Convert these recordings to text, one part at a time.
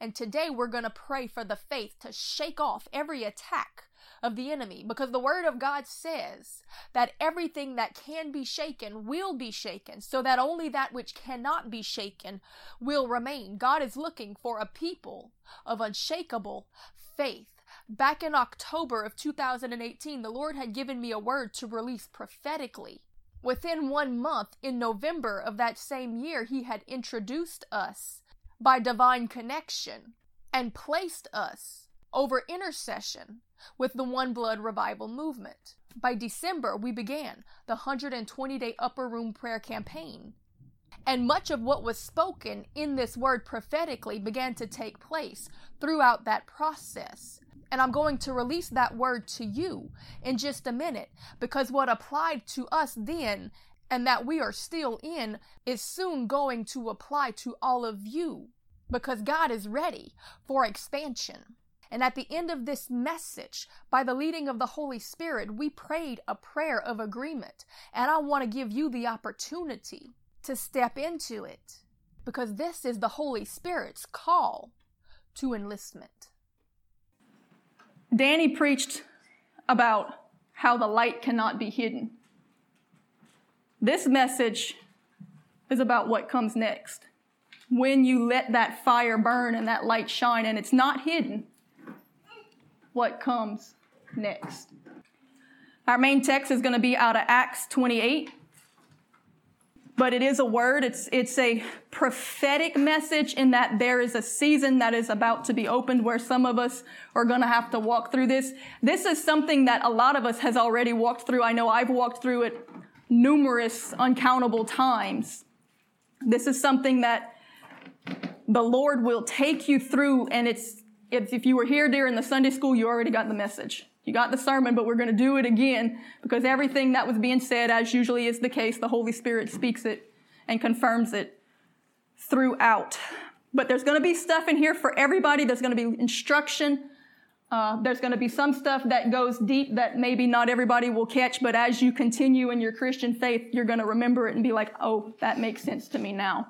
And today we're going to pray for the faith to shake off every attack of the enemy because the word of God says that everything that can be shaken will be shaken so that only that which cannot be shaken will remain. God is looking for a people of unshakable faith. Back in October of 2018, the Lord had given me a word to release prophetically. Within one month, in November of that same year, He had introduced us by divine connection and placed us over intercession with the One Blood Revival movement. By December, we began the 120 day upper room prayer campaign. And much of what was spoken in this word prophetically began to take place throughout that process. And I'm going to release that word to you in just a minute because what applied to us then and that we are still in is soon going to apply to all of you because God is ready for expansion. And at the end of this message, by the leading of the Holy Spirit, we prayed a prayer of agreement. And I want to give you the opportunity to step into it because this is the Holy Spirit's call to enlistment. Danny preached about how the light cannot be hidden. This message is about what comes next. When you let that fire burn and that light shine and it's not hidden, what comes next? Our main text is going to be out of Acts 28. But it is a word, it's, it's a prophetic message in that there is a season that is about to be opened where some of us are going to have to walk through this. This is something that a lot of us has already walked through. I know I've walked through it numerous, uncountable times. This is something that the Lord will take you through, and it's, it's if you were here during the Sunday school, you already got the message. You got the sermon, but we're going to do it again because everything that was being said, as usually is the case, the Holy Spirit speaks it and confirms it throughout. But there's going to be stuff in here for everybody. There's going to be instruction. Uh, there's going to be some stuff that goes deep that maybe not everybody will catch, but as you continue in your Christian faith, you're going to remember it and be like, oh, that makes sense to me now.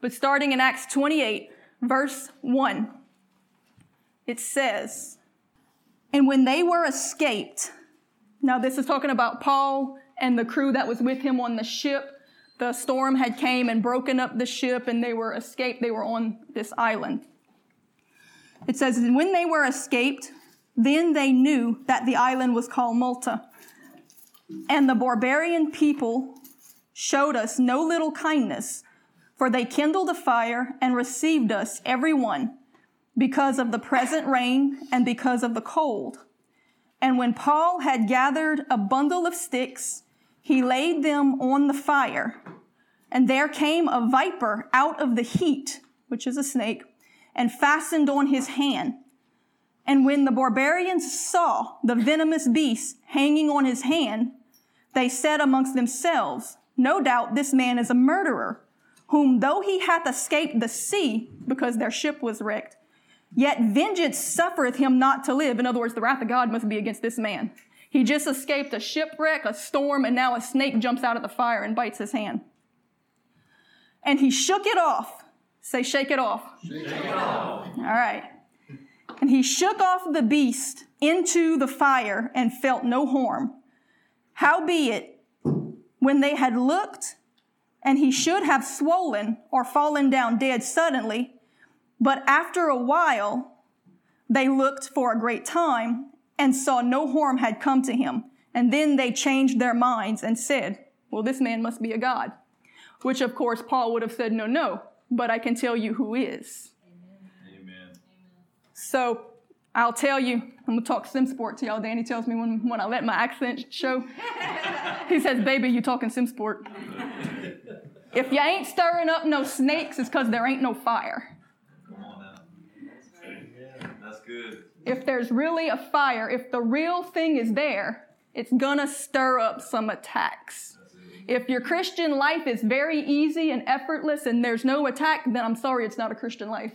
But starting in Acts 28, verse 1, it says, and when they were escaped, now this is talking about Paul and the crew that was with him on the ship. The storm had came and broken up the ship and they were escaped. They were on this island. It says, when they were escaped, then they knew that the island was called Malta. And the barbarian people showed us no little kindness, for they kindled a fire and received us, every one, because of the present rain and because of the cold. And when Paul had gathered a bundle of sticks, he laid them on the fire. And there came a viper out of the heat, which is a snake, and fastened on his hand. And when the barbarians saw the venomous beast hanging on his hand, they said amongst themselves, No doubt this man is a murderer, whom though he hath escaped the sea, because their ship was wrecked, Yet vengeance suffereth him not to live. In other words, the wrath of God must be against this man. He just escaped a shipwreck, a storm, and now a snake jumps out of the fire and bites his hand. And he shook it off. Say, shake it off. Shake it off. All right. And he shook off the beast into the fire and felt no harm. Howbeit, when they had looked, and he should have swollen or fallen down dead suddenly, but after a while, they looked for a great time and saw no harm had come to him. And then they changed their minds and said, Well, this man must be a God. Which, of course, Paul would have said, No, no, but I can tell you who is. Amen. So I'll tell you, I'm gonna talk sim sport to y'all. Danny tells me when, when I let my accent show. he says, Baby, you talking sim sport. if you ain't stirring up no snakes, it's because there ain't no fire. That's good. If there's really a fire, if the real thing is there, it's gonna stir up some attacks. If your Christian life is very easy and effortless and there's no attack, then I'm sorry, it's not a Christian life.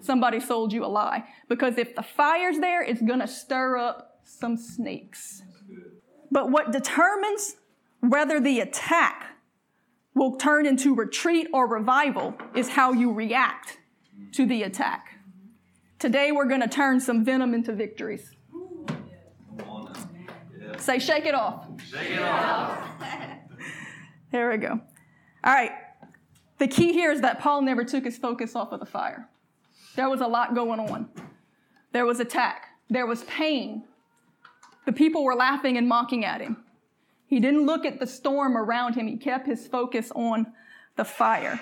Somebody sold you a lie. Because if the fire's there, it's gonna stir up some snakes. But what determines whether the attack will turn into retreat or revival is how you react to the attack. Today we're going to turn some venom into victories. Say, shake it off. Shake it off. There we go. All right. The key here is that Paul never took his focus off of the fire. There was a lot going on. There was attack. There was pain. The people were laughing and mocking at him. He didn't look at the storm around him. He kept his focus on the fire.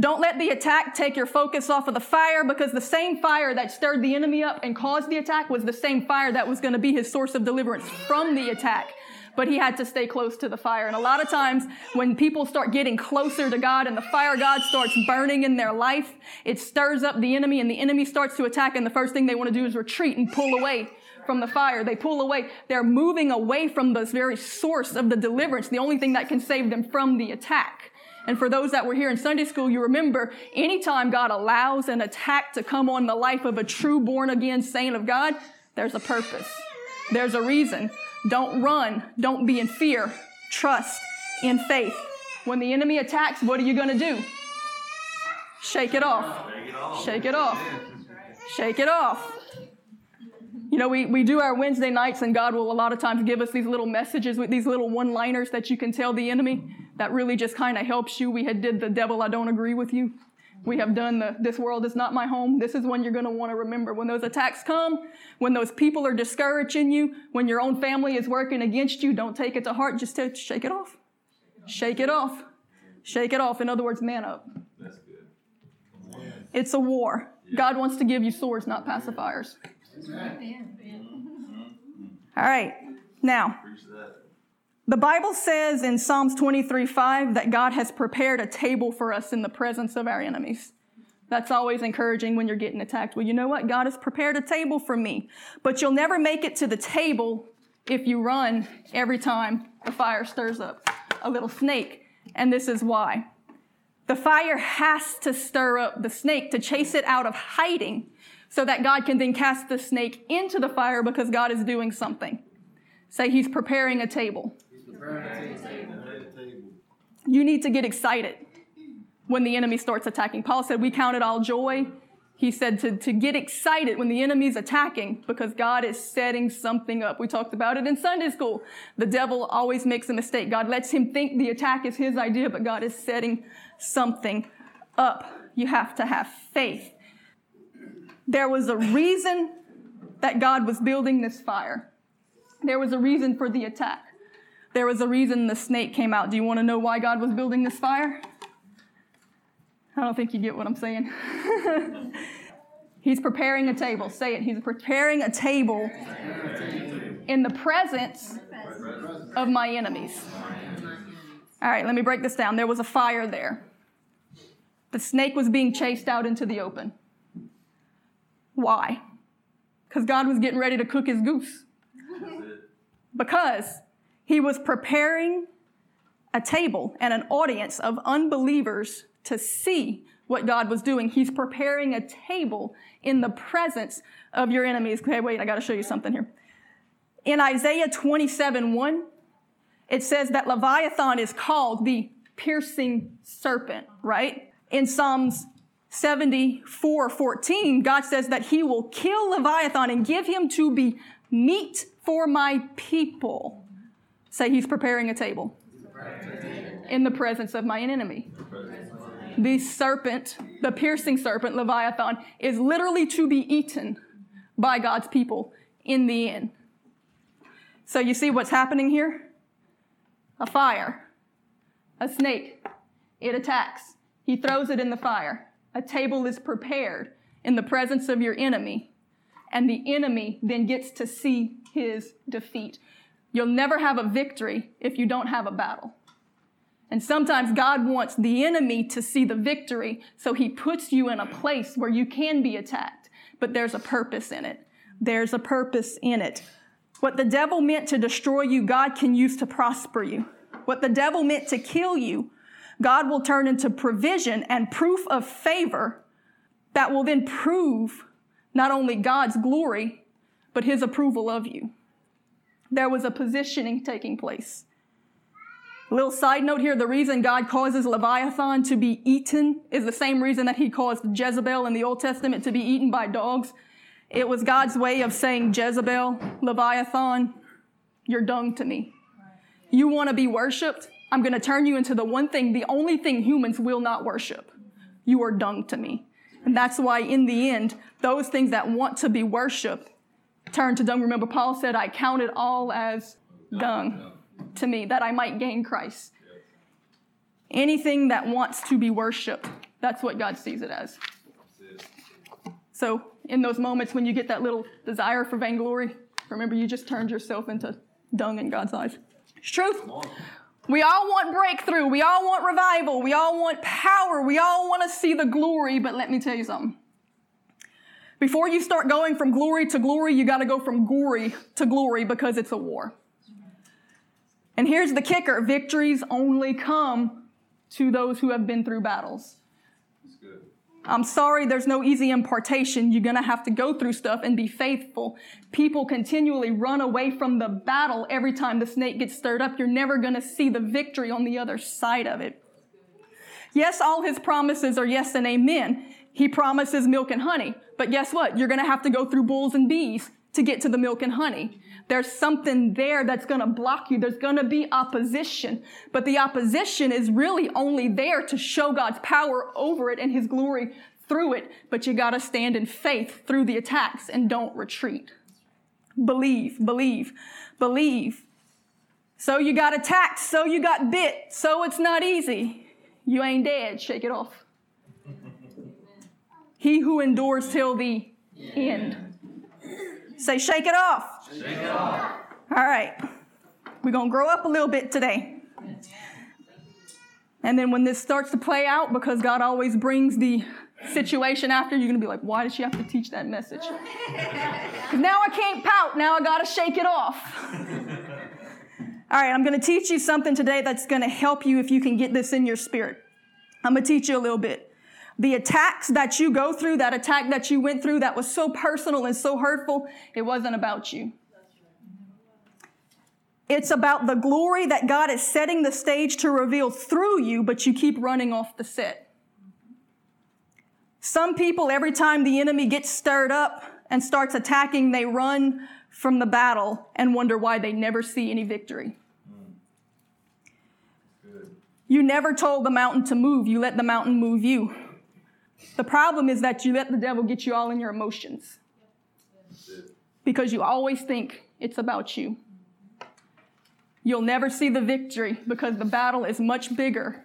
Don't let the attack take your focus off of the fire because the same fire that stirred the enemy up and caused the attack was the same fire that was going to be his source of deliverance from the attack. But he had to stay close to the fire. And a lot of times when people start getting closer to God and the fire God starts burning in their life, it stirs up the enemy and the enemy starts to attack. And the first thing they want to do is retreat and pull away from the fire. They pull away. They're moving away from this very source of the deliverance, the only thing that can save them from the attack. And for those that were here in Sunday school, you remember anytime God allows an attack to come on the life of a true born again saint of God, there's a purpose. There's a reason. Don't run. Don't be in fear. Trust in faith. When the enemy attacks, what are you going to do? Shake it off. Shake it off. Shake it off. You know, we, we do our Wednesday nights, and God will a lot of times give us these little messages with these little one liners that you can tell the enemy that really just kind of helps you. We had did the devil, I don't agree with you. We have done the this world is not my home. This is when you're going to want to remember. When those attacks come, when those people are discouraging you, when your own family is working against you, don't take it to heart. Just to shake it off. Shake it off. Shake it off. In other words, man up. That's good. It's a war. God wants to give you swords, not pacifiers. All right. Now, Preach that. The Bible says in Psalms 23 5 that God has prepared a table for us in the presence of our enemies. That's always encouraging when you're getting attacked. Well, you know what? God has prepared a table for me. But you'll never make it to the table if you run every time the fire stirs up a little snake. And this is why. The fire has to stir up the snake to chase it out of hiding so that God can then cast the snake into the fire because God is doing something. Say he's preparing a table. You need to get excited when the enemy starts attacking. Paul said, We count it all joy. He said to, to get excited when the enemy's attacking because God is setting something up. We talked about it in Sunday school. The devil always makes a mistake. God lets him think the attack is his idea, but God is setting something up. You have to have faith. There was a reason that God was building this fire. There was a reason for the attack. There was a reason the snake came out. Do you want to know why God was building this fire? I don't think you get what I'm saying. He's preparing a table. Say it. He's preparing a table in the presence of my enemies. All right, let me break this down. There was a fire there. The snake was being chased out into the open. Why? Because God was getting ready to cook his goose. Because he was preparing a table and an audience of unbelievers to see what God was doing. He's preparing a table in the presence of your enemies. Okay, wait, I got to show you something here. In Isaiah 27 1, it says that Leviathan is called the piercing serpent, right? In Psalms 74 14, God says that he will kill Leviathan and give him to be meat for my people. Say he's preparing a table in the presence of my enemy. The serpent, the piercing serpent, Leviathan, is literally to be eaten by God's people in the end. So you see what's happening here? A fire, a snake, it attacks. He throws it in the fire. A table is prepared in the presence of your enemy, and the enemy then gets to see his defeat. You'll never have a victory if you don't have a battle. And sometimes God wants the enemy to see the victory, so he puts you in a place where you can be attacked, but there's a purpose in it. there's a purpose in it. What the devil meant to destroy you, God can use to prosper you. What the devil meant to kill you, God will turn into provision and proof of favor that will then prove not only God's glory, but his approval of you. There was a positioning taking place. Little side note here the reason God causes Leviathan to be eaten is the same reason that he caused Jezebel in the Old Testament to be eaten by dogs. It was God's way of saying, Jezebel, Leviathan, you're dung to me. You want to be worshiped? I'm going to turn you into the one thing, the only thing humans will not worship. You are dung to me. And that's why, in the end, those things that want to be worshiped turn to dung. Remember, Paul said, I count it all as dung to me that I might gain Christ. Anything that wants to be worshiped, that's what God sees it as. So, in those moments when you get that little desire for vainglory, remember you just turned yourself into dung in God's eyes. It's truth. We all want breakthrough. We all want revival. We all want power. We all want to see the glory. But let me tell you something. Before you start going from glory to glory, you got to go from glory to glory because it's a war. And here's the kicker victories only come to those who have been through battles. I'm sorry, there's no easy impartation. You're going to have to go through stuff and be faithful. People continually run away from the battle every time the snake gets stirred up. You're never going to see the victory on the other side of it. Yes, all his promises are yes and amen. He promises milk and honey. But guess what? You're going to have to go through bulls and bees to get to the milk and honey. There's something there that's going to block you. There's going to be opposition. But the opposition is really only there to show God's power over it and his glory through it. But you got to stand in faith through the attacks and don't retreat. Believe, believe, believe. So you got attacked. So you got bit. So it's not easy. You ain't dead. Shake it off. He who endures till the end. Say, shake it off. Shake it off. All right. We're going to grow up a little bit today. And then when this starts to play out, because God always brings the situation after, you're going to be like, why did she have to teach that message? Because now I can't pout. Now I got to shake it off. All right, I'm going to teach you something today that's going to help you if you can get this in your spirit. I'm going to teach you a little bit the attacks that you go through, that attack that you went through that was so personal and so hurtful, it wasn't about you. It's about the glory that God is setting the stage to reveal through you, but you keep running off the set. Some people, every time the enemy gets stirred up and starts attacking, they run from the battle and wonder why they never see any victory. Mm. You never told the mountain to move, you let the mountain move you. The problem is that you let the devil get you all in your emotions because you always think it's about you. You'll never see the victory because the battle is much bigger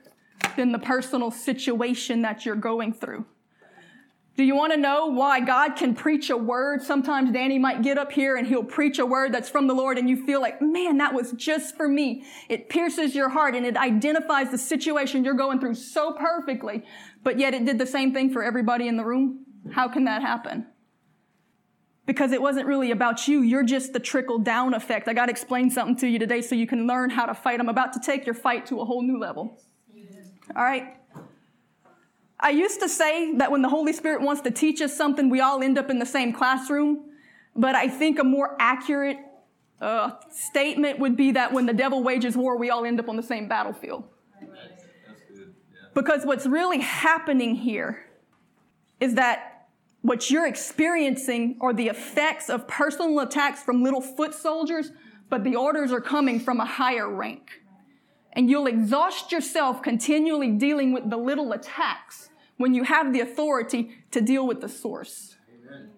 than the personal situation that you're going through. Do you want to know why God can preach a word? Sometimes Danny might get up here and he'll preach a word that's from the Lord and you feel like, man, that was just for me. It pierces your heart and it identifies the situation you're going through so perfectly, but yet it did the same thing for everybody in the room. How can that happen? Because it wasn't really about you. You're just the trickle down effect. I got to explain something to you today so you can learn how to fight. I'm about to take your fight to a whole new level. All right. I used to say that when the Holy Spirit wants to teach us something, we all end up in the same classroom. But I think a more accurate uh, statement would be that when the devil wages war, we all end up on the same battlefield. Because what's really happening here is that what you're experiencing are the effects of personal attacks from little foot soldiers, but the orders are coming from a higher rank. And you'll exhaust yourself continually dealing with the little attacks when you have the authority to deal with the source. Amen.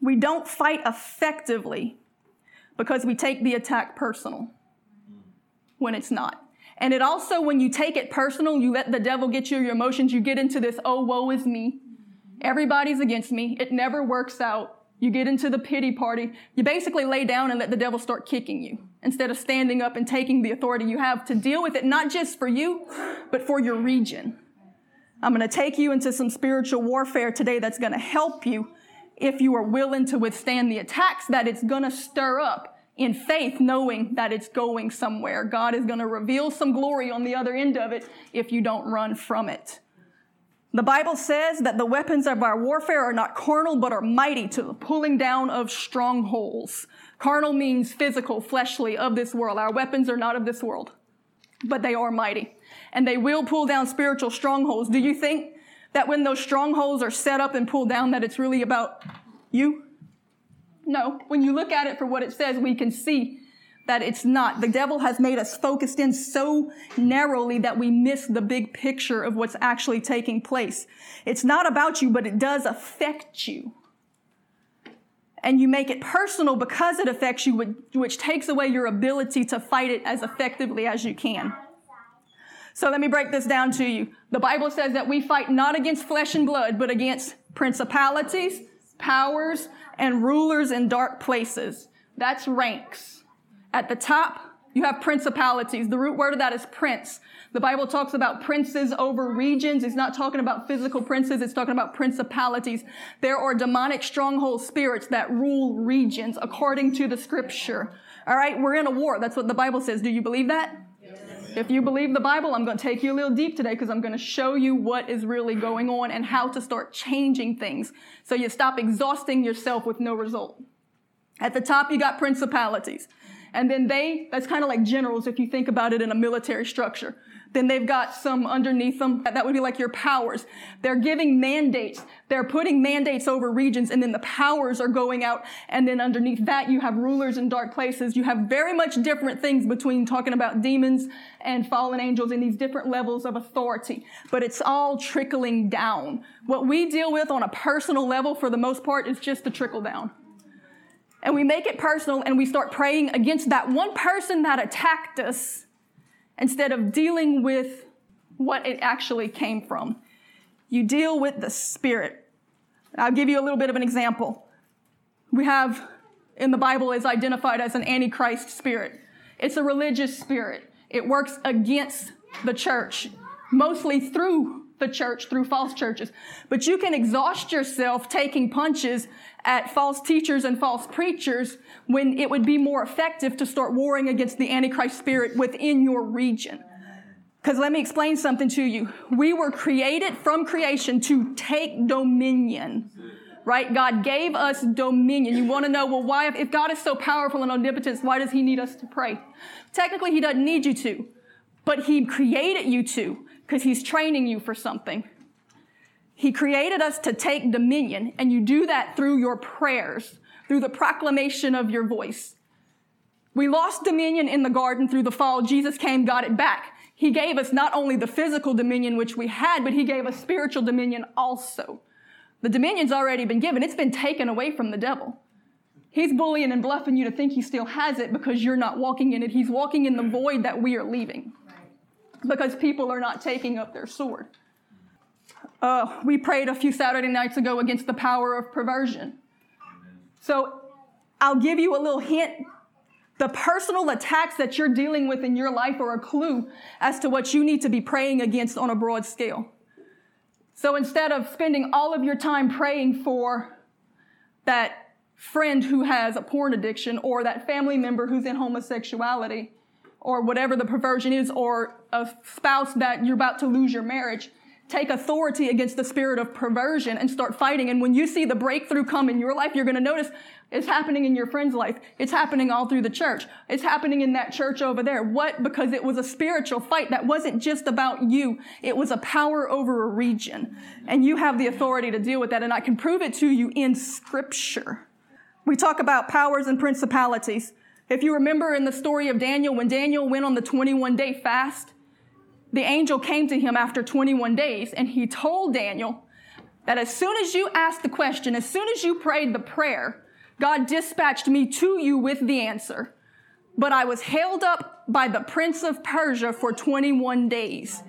We don't fight effectively because we take the attack personal when it's not. And it also, when you take it personal, you let the devil get you your emotions, you get into this, oh, woe is me. Everybody's against me. It never works out. You get into the pity party. You basically lay down and let the devil start kicking you instead of standing up and taking the authority you have to deal with it, not just for you, but for your region. I'm going to take you into some spiritual warfare today that's going to help you if you are willing to withstand the attacks that it's going to stir up in faith, knowing that it's going somewhere. God is going to reveal some glory on the other end of it if you don't run from it. The Bible says that the weapons of our warfare are not carnal, but are mighty to the pulling down of strongholds. Carnal means physical, fleshly, of this world. Our weapons are not of this world, but they are mighty. And they will pull down spiritual strongholds. Do you think that when those strongholds are set up and pulled down, that it's really about you? No. When you look at it for what it says, we can see that it's not. The devil has made us focused in so narrowly that we miss the big picture of what's actually taking place. It's not about you, but it does affect you. And you make it personal because it affects you, which takes away your ability to fight it as effectively as you can. So let me break this down to you. The Bible says that we fight not against flesh and blood, but against principalities, powers, and rulers in dark places. That's ranks. At the top, you have principalities. The root word of that is prince. The Bible talks about princes over regions. It's not talking about physical princes. It's talking about principalities. There are demonic stronghold spirits that rule regions according to the scripture. All right. We're in a war. That's what the Bible says. Do you believe that? If you believe the Bible, I'm going to take you a little deep today because I'm going to show you what is really going on and how to start changing things so you stop exhausting yourself with no result. At the top, you got principalities. And then they, that's kind of like generals if you think about it in a military structure. Then they've got some underneath them. That would be like your powers. They're giving mandates. They're putting mandates over regions and then the powers are going out. And then underneath that, you have rulers in dark places. You have very much different things between talking about demons and fallen angels in these different levels of authority. But it's all trickling down. What we deal with on a personal level for the most part is just the trickle down and we make it personal and we start praying against that one person that attacked us instead of dealing with what it actually came from. You deal with the spirit. I'll give you a little bit of an example. We have in the Bible is identified as an antichrist spirit. It's a religious spirit. It works against the church, mostly through the church, through false churches. But you can exhaust yourself taking punches at false teachers and false preachers when it would be more effective to start warring against the Antichrist spirit within your region. Because let me explain something to you. We were created from creation to take dominion. Right? God gave us dominion. You want to know, well, why, if God is so powerful and omnipotent, why does He need us to pray? Technically, He doesn't need you to, but He created you to because He's training you for something. He created us to take dominion, and you do that through your prayers, through the proclamation of your voice. We lost dominion in the garden through the fall. Jesus came, got it back. He gave us not only the physical dominion which we had, but he gave us spiritual dominion also. The dominion's already been given. It's been taken away from the devil. He's bullying and bluffing you to think he still has it because you're not walking in it. He's walking in the void that we are leaving because people are not taking up their sword. Uh, we prayed a few Saturday nights ago against the power of perversion. So I'll give you a little hint. The personal attacks that you're dealing with in your life are a clue as to what you need to be praying against on a broad scale. So instead of spending all of your time praying for that friend who has a porn addiction or that family member who's in homosexuality or whatever the perversion is or a spouse that you're about to lose your marriage, take authority against the spirit of perversion and start fighting. And when you see the breakthrough come in your life, you're going to notice it's happening in your friend's life. It's happening all through the church. It's happening in that church over there. What? Because it was a spiritual fight that wasn't just about you. It was a power over a region. And you have the authority to deal with that. And I can prove it to you in scripture. We talk about powers and principalities. If you remember in the story of Daniel, when Daniel went on the 21 day fast, the angel came to him after 21 days and he told Daniel that as soon as you asked the question, as soon as you prayed the prayer, God dispatched me to you with the answer. But I was held up by the prince of Persia for 21 days.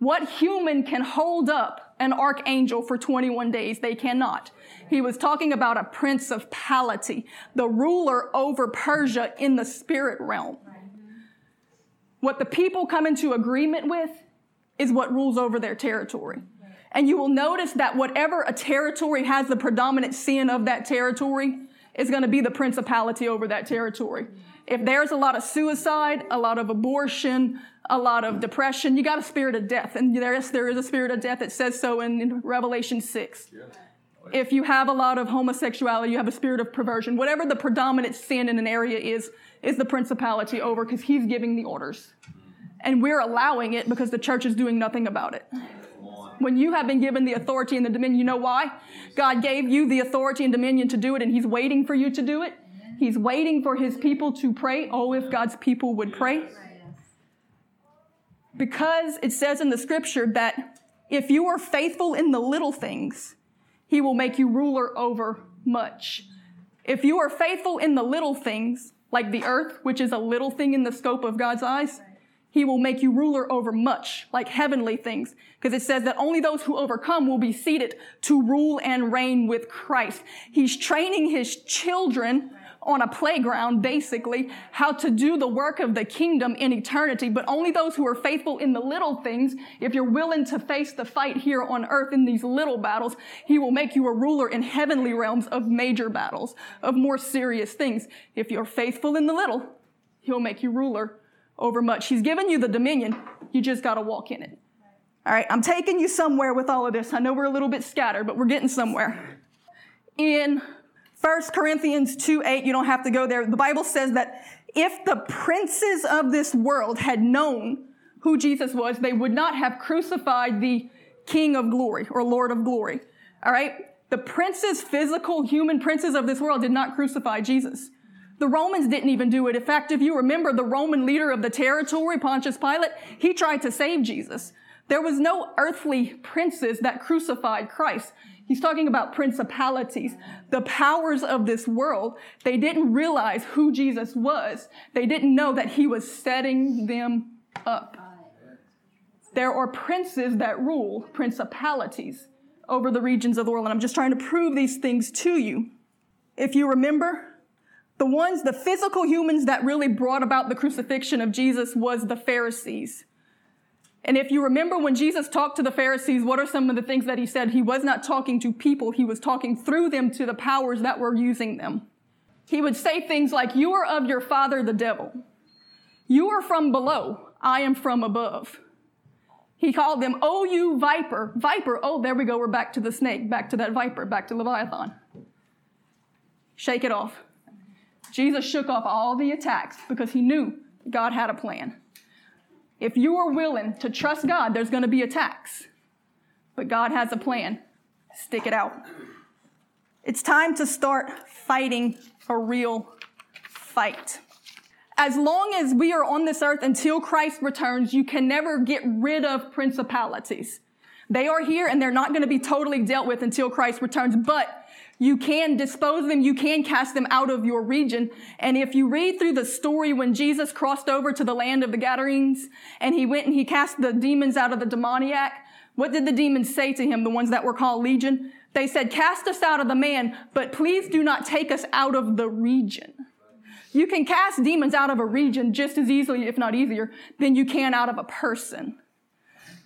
What human can hold up an archangel for 21 days? They cannot. He was talking about a principality, the ruler over Persia in the spirit realm. What the people come into agreement with is what rules over their territory. And you will notice that whatever a territory has the predominant sin of that territory is going to be the principality over that territory. If there's a lot of suicide, a lot of abortion, a lot of depression, you got a spirit of death. And there is, there is a spirit of death. It says so in, in Revelation 6. If you have a lot of homosexuality, you have a spirit of perversion. Whatever the predominant sin in an area is, is the principality over because he's giving the orders. And we're allowing it because the church is doing nothing about it. When you have been given the authority and the dominion, you know why? God gave you the authority and dominion to do it, and He's waiting for you to do it. He's waiting for His people to pray. Oh, if God's people would pray. Because it says in the scripture that if you are faithful in the little things, He will make you ruler over much. If you are faithful in the little things, like the earth, which is a little thing in the scope of God's eyes, he will make you ruler over much, like heavenly things. Because it says that only those who overcome will be seated to rule and reign with Christ. He's training his children on a playground, basically, how to do the work of the kingdom in eternity. But only those who are faithful in the little things, if you're willing to face the fight here on earth in these little battles, he will make you a ruler in heavenly realms of major battles, of more serious things. If you're faithful in the little, he'll make you ruler over much. He's given you the dominion. You just got to walk in it. All right, I'm taking you somewhere with all of this. I know we're a little bit scattered, but we're getting somewhere. In 1 Corinthians 2 8, you don't have to go there. The Bible says that if the princes of this world had known who Jesus was, they would not have crucified the King of glory or Lord of glory. All right? The princes, physical human princes of this world, did not crucify Jesus. The Romans didn't even do it. In fact, if you remember the Roman leader of the territory, Pontius Pilate, he tried to save Jesus. There was no earthly princes that crucified Christ. He's talking about principalities, the powers of this world. They didn't realize who Jesus was. They didn't know that he was setting them up. There are princes that rule, principalities over the regions of the world. And I'm just trying to prove these things to you. If you remember, the ones, the physical humans that really brought about the crucifixion of Jesus was the Pharisees. And if you remember when Jesus talked to the Pharisees, what are some of the things that he said? He was not talking to people, he was talking through them to the powers that were using them. He would say things like, You are of your father, the devil. You are from below, I am from above. He called them, Oh, you viper. Viper, oh, there we go, we're back to the snake, back to that viper, back to Leviathan. Shake it off. Jesus shook off all the attacks because he knew God had a plan. If you are willing to trust God, there's going to be attacks. But God has a plan. Stick it out. It's time to start fighting a real fight. As long as we are on this earth until Christ returns, you can never get rid of principalities. They are here and they're not going to be totally dealt with until Christ returns, but you can dispose them. You can cast them out of your region. And if you read through the story when Jesus crossed over to the land of the Gadarenes and he went and he cast the demons out of the demoniac, what did the demons say to him, the ones that were called legion? They said, cast us out of the man, but please do not take us out of the region. You can cast demons out of a region just as easily, if not easier, than you can out of a person.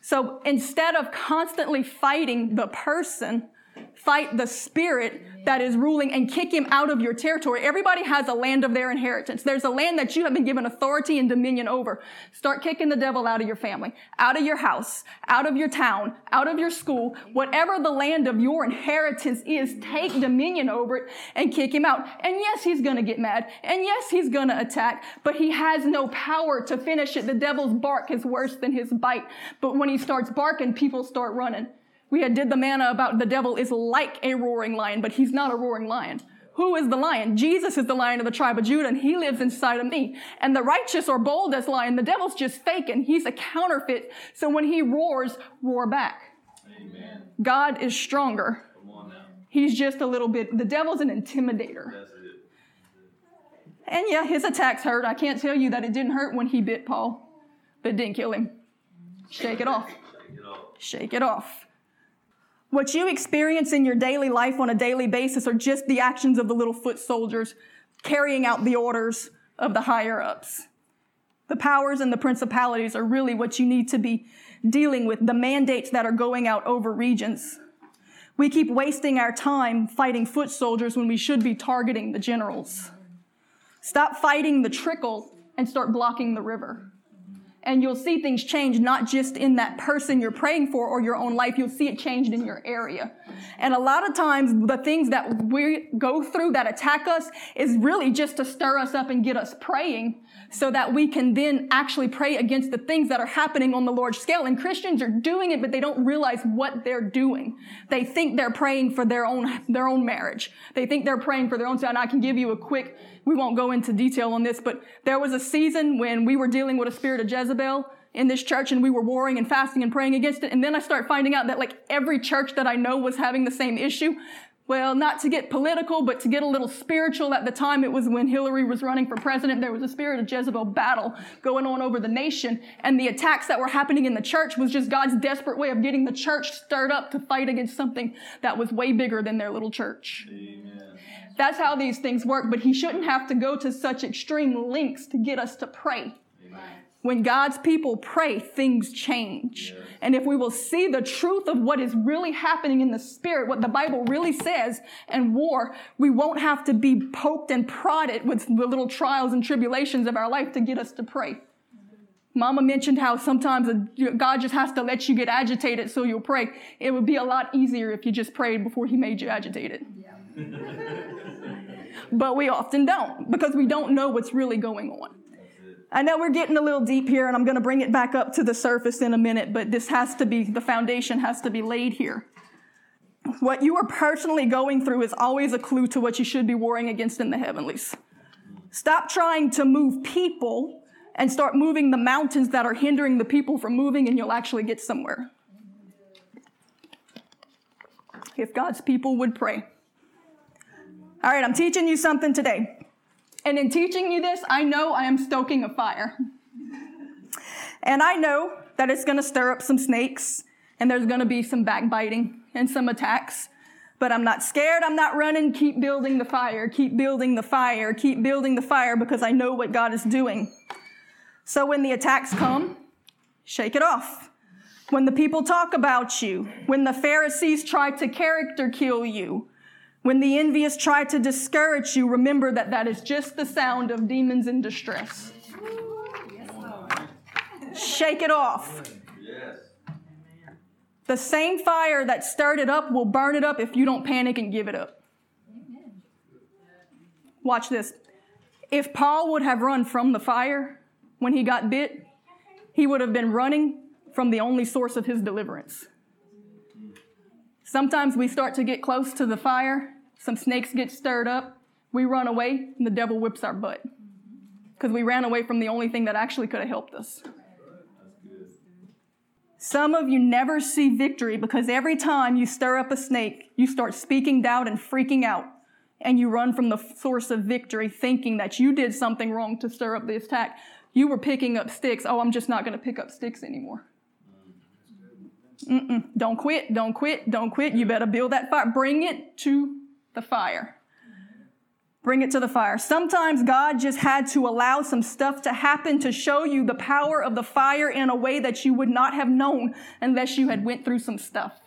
So instead of constantly fighting the person, fight the spirit that is ruling and kick him out of your territory. Everybody has a land of their inheritance. There's a land that you have been given authority and dominion over. Start kicking the devil out of your family, out of your house, out of your town, out of your school, whatever the land of your inheritance is, take dominion over it and kick him out. And yes, he's going to get mad. And yes, he's going to attack, but he has no power to finish it. The devil's bark is worse than his bite. But when he starts barking, people start running. We had did the manna about the devil is like a roaring lion, but he's not a roaring lion. Who is the lion? Jesus is the lion of the tribe of Judah, and he lives inside of me. And the righteous are bold as lion. The devil's just faking. He's a counterfeit. So when he roars, roar back. Amen. God is stronger. He's just a little bit, the devil's an intimidator. And yeah, his attacks hurt. I can't tell you that it didn't hurt when he bit Paul, but it didn't kill him. Shake it off. Shake it off. Shake it off. What you experience in your daily life on a daily basis are just the actions of the little foot soldiers carrying out the orders of the higher ups. The powers and the principalities are really what you need to be dealing with the mandates that are going out over regions. We keep wasting our time fighting foot soldiers when we should be targeting the generals. Stop fighting the trickle and start blocking the river. And you'll see things change not just in that person you're praying for or your own life, you'll see it changed in your area. And a lot of times, the things that we go through that attack us is really just to stir us up and get us praying so that we can then actually pray against the things that are happening on the large scale. And Christians are doing it, but they don't realize what they're doing. They think they're praying for their own, their own marriage. They think they're praying for their own, and I can give you a quick, we won't go into detail on this, but there was a season when we were dealing with a spirit of Jezebel in this church and we were warring and fasting and praying against it. And then I start finding out that like every church that I know was having the same issue well, not to get political, but to get a little spiritual. At the time, it was when Hillary was running for president. There was a spirit of Jezebel battle going on over the nation. And the attacks that were happening in the church was just God's desperate way of getting the church stirred up to fight against something that was way bigger than their little church. Amen. That's how these things work, but he shouldn't have to go to such extreme lengths to get us to pray. When God's people pray, things change. Yeah. And if we will see the truth of what is really happening in the spirit, what the Bible really says, and war, we won't have to be poked and prodded with the little trials and tribulations of our life to get us to pray. Mama mentioned how sometimes God just has to let you get agitated so you'll pray. It would be a lot easier if you just prayed before He made you agitated. Yeah. but we often don't because we don't know what's really going on. I know we're getting a little deep here and I'm going to bring it back up to the surface in a minute, but this has to be, the foundation has to be laid here. What you are personally going through is always a clue to what you should be warring against in the heavenlies. Stop trying to move people and start moving the mountains that are hindering the people from moving, and you'll actually get somewhere. If God's people would pray. All right, I'm teaching you something today. And in teaching you this, I know I am stoking a fire. And I know that it's going to stir up some snakes and there's going to be some backbiting and some attacks. But I'm not scared. I'm not running. Keep building the fire. Keep building the fire. Keep building the fire because I know what God is doing. So when the attacks come, shake it off. When the people talk about you, when the Pharisees try to character kill you, when the envious try to discourage you, remember that that is just the sound of demons in distress. Shake it off. The same fire that stirred it up will burn it up if you don't panic and give it up. Watch this. If Paul would have run from the fire when he got bit, he would have been running from the only source of his deliverance. Sometimes we start to get close to the fire, some snakes get stirred up, we run away, and the devil whips our butt. Because we ran away from the only thing that actually could have helped us. Some of you never see victory because every time you stir up a snake, you start speaking doubt and freaking out, and you run from the source of victory thinking that you did something wrong to stir up the attack. You were picking up sticks. Oh, I'm just not going to pick up sticks anymore. Mm-mm. Don't quit, don't quit, don't quit. You better build that fire. Bring it to the fire. Bring it to the fire. Sometimes God just had to allow some stuff to happen to show you the power of the fire in a way that you would not have known unless you had went through some stuff.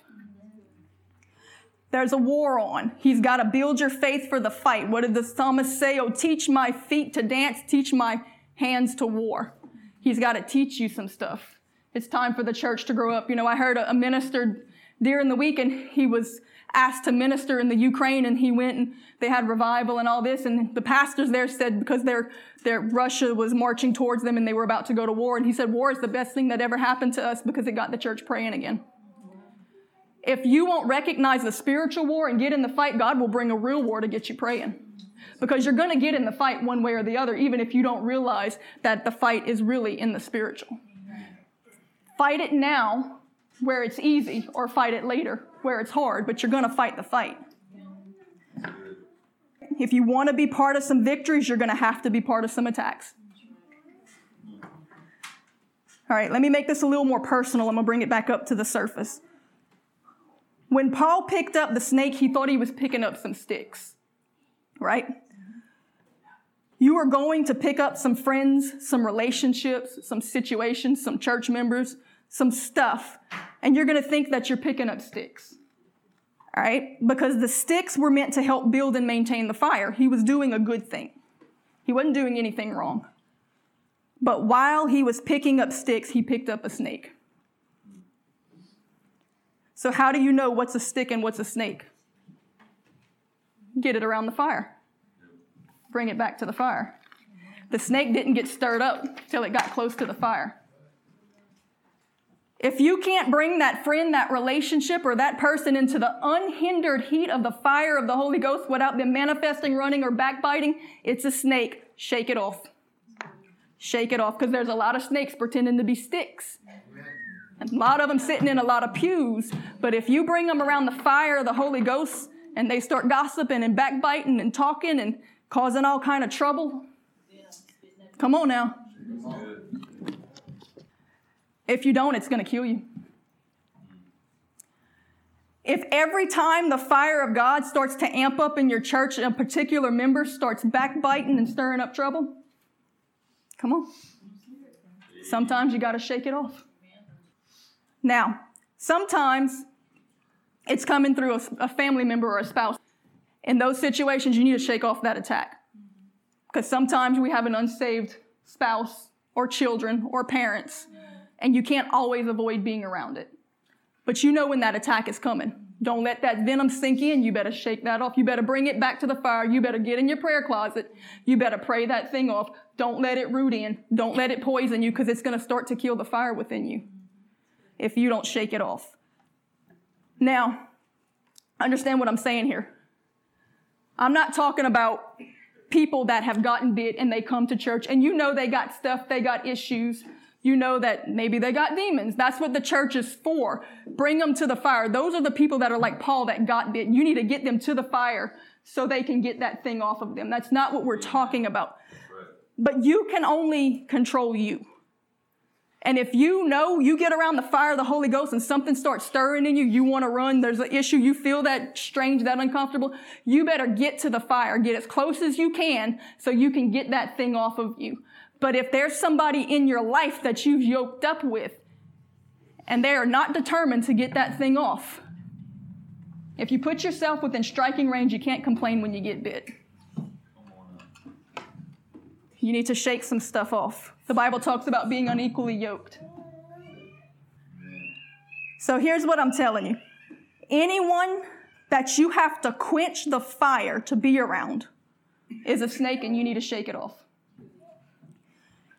There's a war on. He's got to build your faith for the fight. What did the psalmist say? Oh, teach my feet to dance, teach my hands to war. He's got to teach you some stuff. It's time for the church to grow up. You know, I heard a minister during the week and he was asked to minister in the Ukraine and he went and they had revival and all this. And the pastors there said because their, their Russia was marching towards them and they were about to go to war. And he said, war is the best thing that ever happened to us because it got the church praying again. If you won't recognize the spiritual war and get in the fight, God will bring a real war to get you praying. Because you're going to get in the fight one way or the other, even if you don't realize that the fight is really in the spiritual. Fight it now where it's easy, or fight it later where it's hard, but you're going to fight the fight. If you want to be part of some victories, you're going to have to be part of some attacks. All right, let me make this a little more personal. I'm going to bring it back up to the surface. When Paul picked up the snake, he thought he was picking up some sticks, right? You are going to pick up some friends, some relationships, some situations, some church members some stuff, and you're going to think that you're picking up sticks. All right? Because the sticks were meant to help build and maintain the fire. He was doing a good thing, he wasn't doing anything wrong. But while he was picking up sticks, he picked up a snake. So, how do you know what's a stick and what's a snake? Get it around the fire, bring it back to the fire. The snake didn't get stirred up till it got close to the fire. If you can't bring that friend, that relationship, or that person into the unhindered heat of the fire of the Holy Ghost without them manifesting, running, or backbiting, it's a snake. Shake it off. Shake it off because there's a lot of snakes pretending to be sticks. A lot of them sitting in a lot of pews. But if you bring them around the fire of the Holy Ghost and they start gossiping and backbiting and talking and causing all kind of trouble, come on now. If you don't, it's going to kill you. If every time the fire of God starts to amp up in your church, a particular member starts backbiting and stirring up trouble, come on. Sometimes you got to shake it off. Now, sometimes it's coming through a, a, family member or a spouse. In those situations, you need to shake off that attack. Because sometimes we have an unsaved spouse or children or parents and you can't always avoid being around it. But you know when that attack is coming. Don't let that venom sink in. You better shake that off. You better bring it back to the fire. You better get in your prayer closet. You better pray that thing off. Don't let it root in. Don't let it poison you because it's going to start to kill the fire within you if you don't shake it off. Now, understand what I'm saying here. I'm not talking about people that have gotten bit and they come to church and you know they got stuff, they got issues, you know that maybe they got demons. That's what the church is for. Bring them to the fire. Those are the people that are like Paul that got bit. You need to get them to the fire so they can get that thing off of them. That's not what we're talking about. But you can only control you. And if you know you get around the fire of the Holy Ghost and something starts stirring in you, you want to run, there's an issue, you feel that strange, that uncomfortable, you better get to the fire, get as close as you can so you can get that thing off of you. But if there's somebody in your life that you've yoked up with and they are not determined to get that thing off, if you put yourself within striking range, you can't complain when you get bit. You need to shake some stuff off. The Bible talks about being unequally yoked. So here's what I'm telling you anyone that you have to quench the fire to be around is a snake and you need to shake it off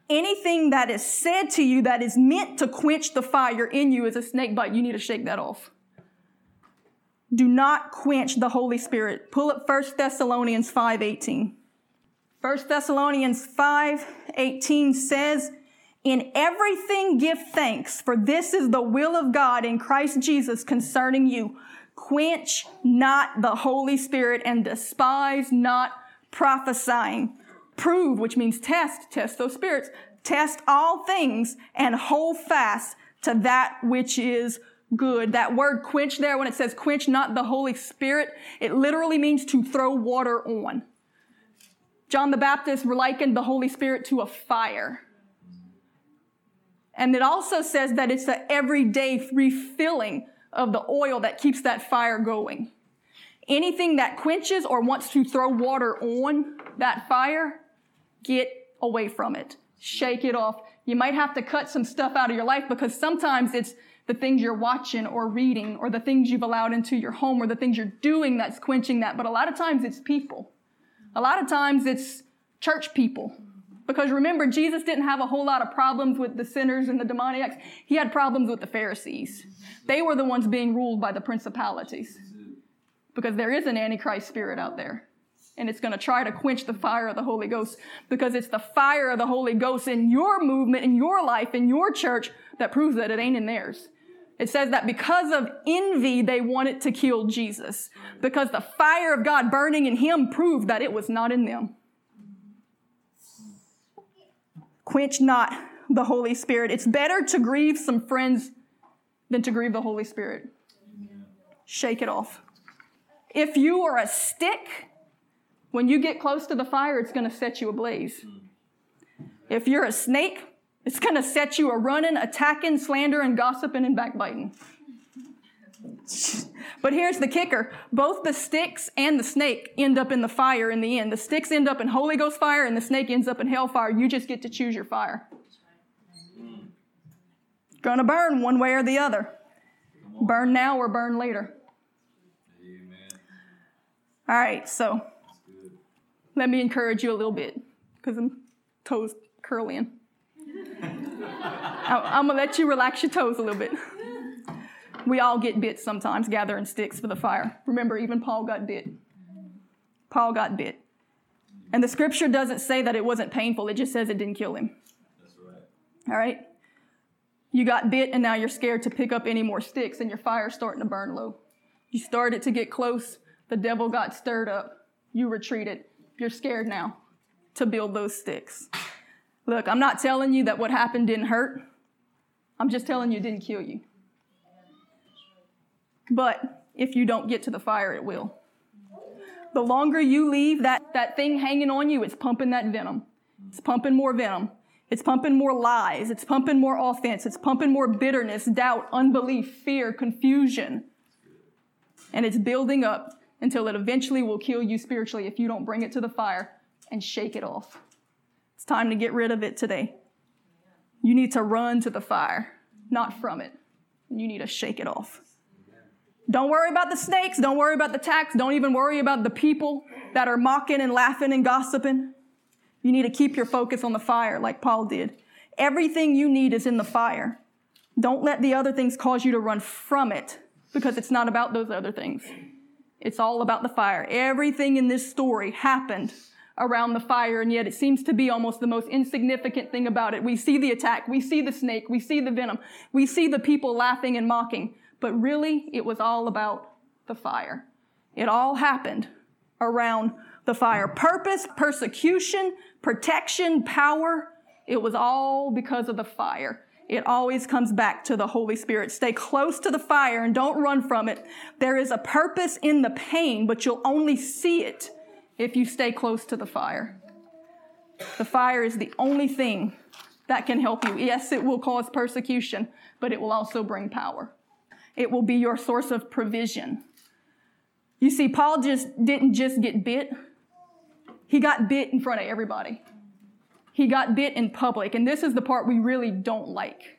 anything that is said to you that is meant to quench the fire in you is a snake bite. You need to shake that off. Do not quench the Holy Spirit. Pull up 1 Thessalonians 5:18. 1 Thessalonians 5:18 says, "In everything give thanks, for this is the will of God in Christ Jesus concerning you. Quench not the Holy Spirit and despise not prophesying." Prove, which means test, test those spirits. Test all things and hold fast to that which is good. That word quench there, when it says quench not the Holy Spirit, it literally means to throw water on. John the Baptist likened the Holy Spirit to a fire. And it also says that it's the everyday refilling of the oil that keeps that fire going. Anything that quenches or wants to throw water on that fire Get away from it. Shake it off. You might have to cut some stuff out of your life because sometimes it's the things you're watching or reading or the things you've allowed into your home or the things you're doing that's quenching that. But a lot of times it's people. A lot of times it's church people. Because remember, Jesus didn't have a whole lot of problems with the sinners and the demoniacs. He had problems with the Pharisees. They were the ones being ruled by the principalities. Because there is an Antichrist spirit out there and it's going to try to quench the fire of the Holy Ghost because it's the fire of the Holy Ghost in your movement, in your life, in your church that proves that it ain't in theirs. It says that because of envy, they wanted to kill Jesus because the fire of God burning in him proved that it was not in them. Quench not the Holy Spirit. It's better to grieve some friends than to grieve the Holy Spirit. Shake it off. If you are a stick, when you get close to the fire, it's going to set you ablaze. If you're a snake, It's going to set you a running, attacking, slandering, gossiping, and backbiting. But here's the kicker both the sticks and the snake end up in the fire in the end. The sticks end up in Holy Ghost fire, and the snake ends up in hellfire. You just get to choose your fire. Gonna burn one way or the other. Burn now or burn later. Amen. All right, so. Let me encourage you a little bit because I'm toes curling. I'm gonna let you relax your toes a little bit. We all get bit sometimes gathering sticks for the fire. Remember, even Paul got bit. Paul got bit. And the scripture doesn't say that it wasn't painful, it just says it didn't kill him. That's right. All right? You got bit and now you're scared to pick up any more sticks and your fire's starting to burn low. You started to get close, the devil got stirred up, you retreated. You're scared now to build those sticks. Look, I'm not telling you that what happened didn't hurt. I'm just telling you it didn't kill you. But if you don't get to the fire, it will. The longer you leave that, that thing hanging on you, it's pumping that venom. It's pumping more venom. It's pumping more lies. It's pumping more offense. It's pumping more bitterness, doubt, unbelief, fear, confusion. And it's building up until it eventually will kill you spiritually if you don't bring it to the fire and shake it off. It's time to get rid of it today. You need to run to the fire, not from it. You need to shake it off. Don't worry about the snakes. Don't worry about the tax. Don't even worry about the people that are mocking and laughing and gossiping. You need to keep your focus on the fire like Paul did. Everything you need is in the fire. Don't let the other things cause you to run from it because it's not about those other things. It's all about the fire. Everything in this story happened around the fire, and yet it seems to be almost the most insignificant thing about it. We see the attack, we see the snake, we see the venom, we see the people laughing and mocking, but really it was all about the fire. It all happened around the fire. Purpose, persecution, protection, power, it was all because of the fire. It always comes back to the Holy Spirit. Stay close to the fire and don't run from it. There is a purpose in the pain, but you'll only see it if you stay close to the fire. The fire is the only thing that can help you. Yes, it will cause persecution, but it will also bring power. It will be your source of provision. You see, Paul just didn't just get bit. He got bit in front of everybody. He got bit in public, and this is the part we really don't like.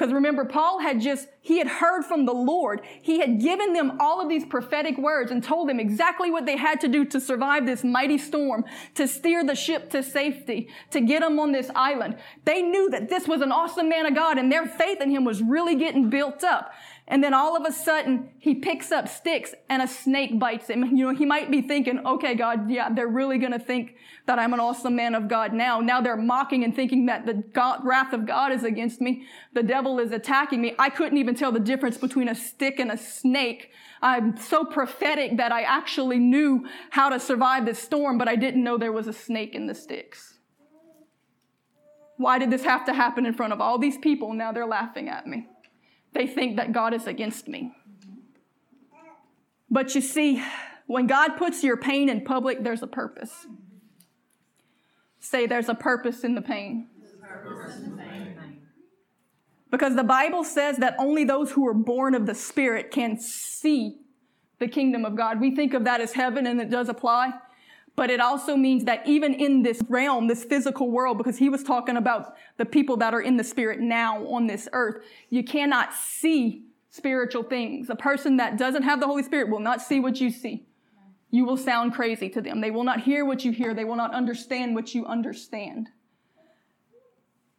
Because remember, Paul had just, he had heard from the Lord. He had given them all of these prophetic words and told them exactly what they had to do to survive this mighty storm, to steer the ship to safety, to get them on this island. They knew that this was an awesome man of God and their faith in him was really getting built up. And then all of a sudden, he picks up sticks and a snake bites him. You know, he might be thinking, okay, God, yeah, they're really going to think that I'm an awesome man of God now. Now they're mocking and thinking that the God, wrath of God is against me. The devil is attacking me. I couldn't even tell the difference between a stick and a snake. I'm so prophetic that I actually knew how to survive this storm, but I didn't know there was a snake in the sticks. Why did this have to happen in front of all these people? Now they're laughing at me. They think that God is against me. But you see, when God puts your pain in public, there's a purpose. Say, there's a purpose in the pain. Because the Bible says that only those who are born of the Spirit can see the kingdom of God. We think of that as heaven, and it does apply. But it also means that even in this realm, this physical world, because he was talking about the people that are in the Spirit now on this earth, you cannot see spiritual things. A person that doesn't have the Holy Spirit will not see what you see. You will sound crazy to them. They will not hear what you hear. They will not understand what you understand.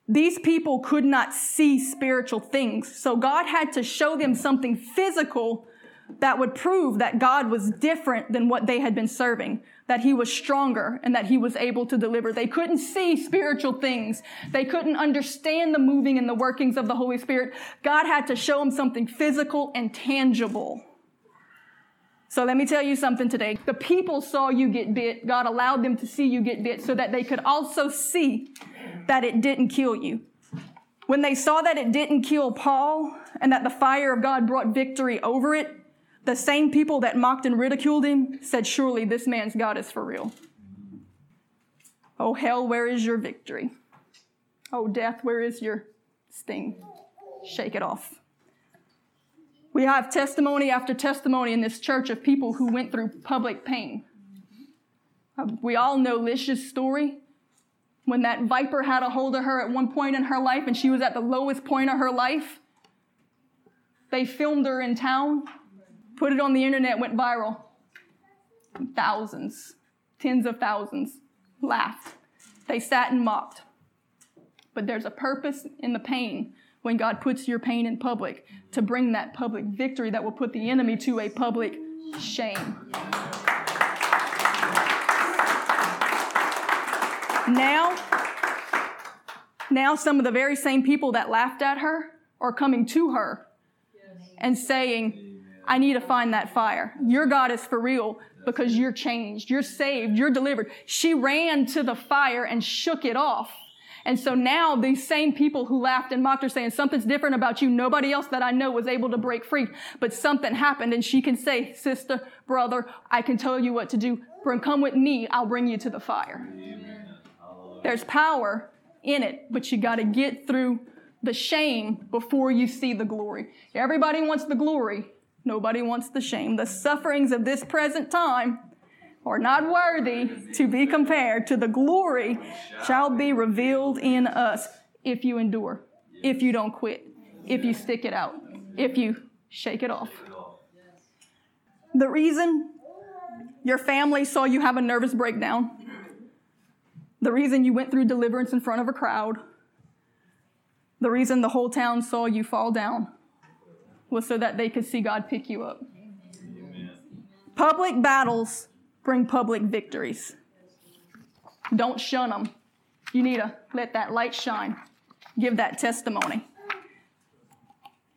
These people could not see spiritual things. So God had to show them something physical that would prove that God was different than what they had been serving, that he was stronger and that he was able to deliver. They couldn't see spiritual things. They couldn't understand the moving and the workings of the Holy Spirit. God had to show them something physical and tangible. So let me tell you something today. The people saw you get bit. God allowed them to see you get bit so that they could also see that it didn't kill you. When they saw that it didn't kill Paul and that the fire of God brought victory over it, the same people that mocked and ridiculed him said, Surely this man's God is for real. Oh, hell, where is your victory? Oh, death, where is your sting? Shake it off. We have testimony after testimony in this church of people who went through public pain. Uh, we all know Licia's story. When that viper had a hold of her at one point in her life and she was at the lowest point of her life, they filmed her in town, put it on the internet, went viral. Thousands, tens of thousands laughed. They sat and mocked. But there's a purpose in the pain when God puts your pain in public to bring that public victory that will put the enemy to a public shame. Now, now some of the very same people that laughed at her are coming to her and saying, I need to find that fire. Your God is for real because you're changed. You're saved. You're delivered. She ran to the fire and shook it off. And so now these same people who laughed and mocked her saying something's different about you. Nobody else that I know was able to break free, but something happened and she can say, sister, brother, I can tell you what to do. Come with me. I'll bring you to the fire. There's power in it, but you got to get through the shame before you see the glory. Everybody wants the glory. Nobody wants the shame. The sufferings of this present time are not worthy to be compared to the glory shall be revealed in us if you endure, if you don't quit, if you stick it out, if you shake it off. The reason your family saw you have a nervous breakdown, the reason you went through deliverance in front of a crowd, the reason the whole town saw you fall down was so that they could see God pick you up. Public battles bring public victories. Don't shun them. You need to let that light shine. Give that testimony.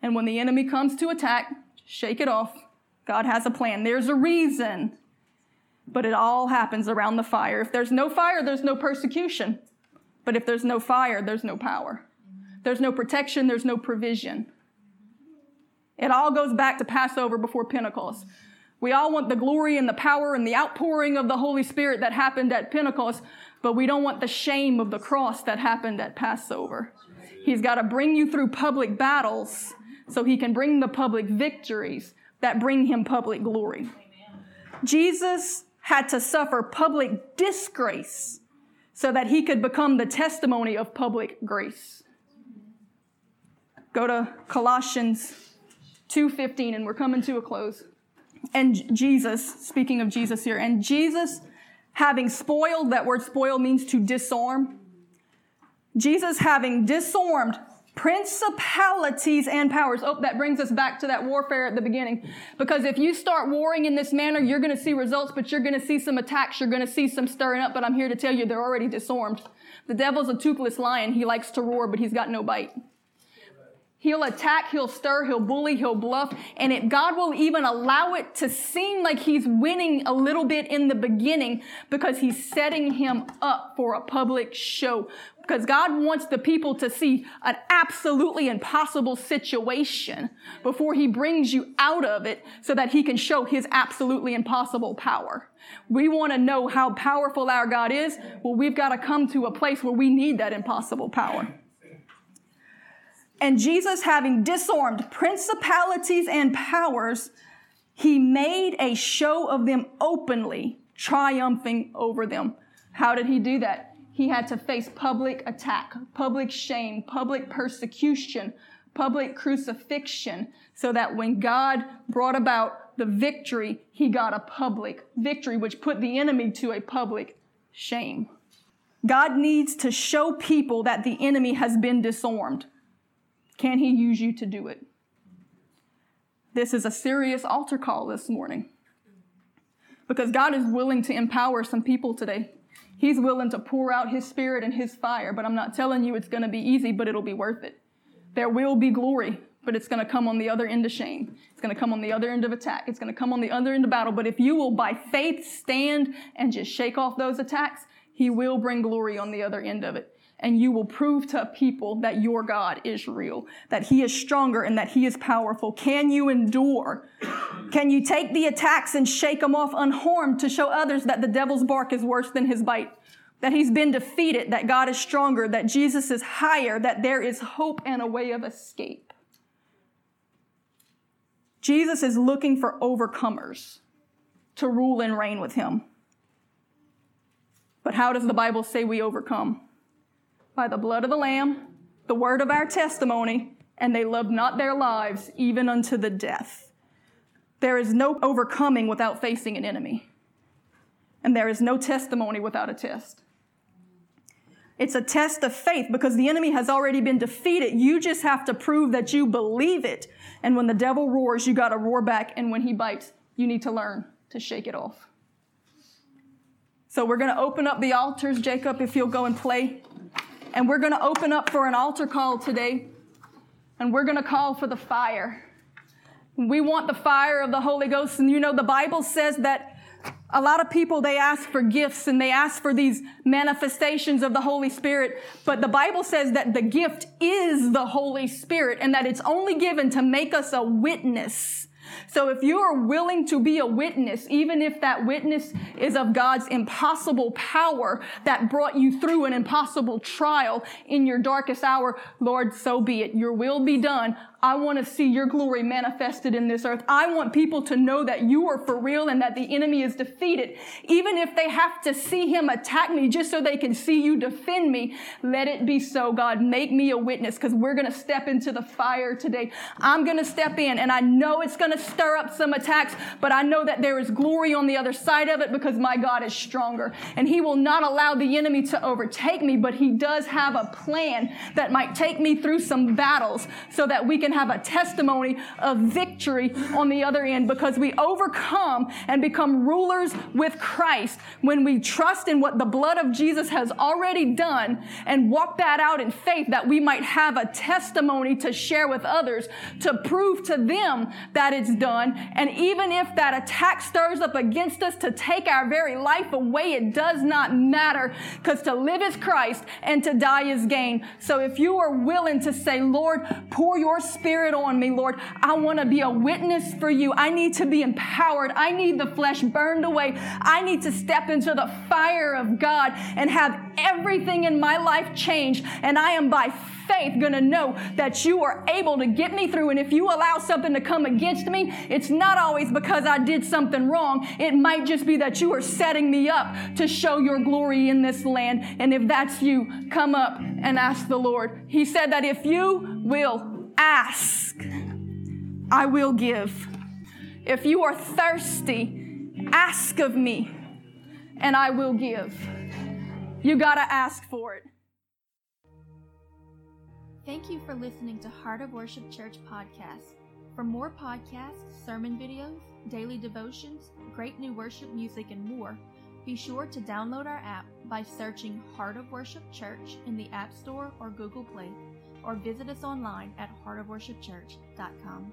And when the enemy comes to attack, shake it off. God has a plan. There's a reason. But it all happens around the fire. If there's no fire, there's no persecution. But if there's no fire, there's no power. There's no protection, there's no provision. It all goes back to Passover before Pentecost. We all want the glory and the power and the outpouring of the Holy Spirit that happened at Pentecost, but we don't want the shame of the cross that happened at Passover. He's got to bring you through public battles so he can bring the public victories that bring him public glory. Jesus had to suffer public disgrace so that he could become the testimony of public grace. Go to Colossians 2:15 and we're coming to a close and Jesus, speaking of Jesus here, and Jesus having spoiled, that word spoil means to disarm. Jesus having disarmed principalities and powers. Oh, that brings us back to that warfare at the beginning. Because if you start warring in this manner, you're going to see results, but you're going to see some attacks. You're going to see some stirring up, but I'm here to tell you they're already disarmed. The devil's a toothless lion. He likes to roar, but he's got no bite. He'll attack, he'll stir, he'll bully, he'll bluff, and it, God will even allow it to seem like he's winning a little bit in the beginning because he's setting him up for a public show. Because God wants the people to see an absolutely impossible situation before he brings you out of it so that he can show his absolutely impossible power. We want to know how powerful our God is. Well, we've got to come to a place where we need that impossible power. And Jesus, having disarmed principalities and powers, he made a show of them openly, triumphing over them. How did he do that? He had to face public attack, public shame, public persecution, public crucifixion, so that when God brought about the victory, he got a public victory, which put the enemy to a public shame. God needs to show people that the enemy has been disarmed. Can he use you to do it? This is a serious altar call this morning. Because God is willing to empower some people today. He's willing to pour out his spirit and his fire, but I'm not telling you it's going to be easy, but it'll be worth it. There will be glory, but it's going to come on the other end of shame. It's going to come on the other end of attack. It's going to come on the other end of battle. But if you will by faith stand and just shake off those attacks, he will bring glory on the other end of it and you will prove to people that your God is real, that He is stronger and that He is powerful. Can you endure? Can you take the attacks and shake them off unharmed to show others that the devil's bark is worse than his bite? that he's been defeated, that God is stronger, that Jesus is higher, that there is hope and a way of escape. Jesus is looking for overcomers to rule and reign with him. But how does the Bible say we overcome? By the blood of the Lamb, the word of our testimony, and they loved not their lives even unto the death. There is no overcoming without facing an enemy. And there is no testimony without a test. It's a test of faith because the enemy has already been defeated. You just have to prove that you believe it. And when the devil roars, you got to roar back. And when he bites, you need to learn to shake it off. So we're going to open up the altars, Jacob, if you'll go and play. And we're going to open up for an altar call today. And we're going to call for the fire. We want the fire of the Holy Ghost. And you know, the Bible says that a lot of people, they ask for gifts and they ask for these manifestations of the Holy Spirit. But the Bible says that the gift is the Holy Spirit and that it's only given to make us a witness so if you are willing to be a witness, even if that witness is of God's impossible power that brought you through an impossible trial in your darkest hour, Lord, so be it. Your will be done. I want to see your glory manifested in this earth. I want people to know that you are for real and that the enemy is defeated. Even if they have to see him attack me just so they can see you defend me, let it be so, God. Make me a witness because we're going to step into the fire today. I'm going to step in and I know it's going to stir up some attacks, but I know that there is glory on the other side of it because my God is stronger and he will not allow the enemy to overtake me, but he does have a plan that might take me through some battles so that we can have a testimony of victory on the other end because we overcome and become rulers with Christ when we trust in what the blood of Jesus has already done and walk that out in faith that we might have a testimony to share with others to prove to them that it's done. And even if that attack stirs up against us to take our very life away, it does not matter because to live is Christ and to die is gain. So if you are willing to say, Lord, pour your spirit Spirit on me, Lord. I want to be a witness for you. I need to be empowered. I need the flesh burned away. I need to step into the fire of God and have everything in my life change. And I am by faith going to know that you are able to get me through. And if you allow something to come against me, it's not always because I did something wrong. It might just be that you are setting me up to show your glory in this land. And if that's you, come up and ask the Lord. He said that if you will ask, I will give. If you are thirsty, ask of me, and I will give. You got to ask for it. Thank you for listening to Heart of Worship Church podcast. For more podcasts, sermon videos, daily devotions, great new worship music, and more, be sure to download our app by searching Heart of Worship Church in the App Store or Google Play or visit us online at heartofworshipchurch.com.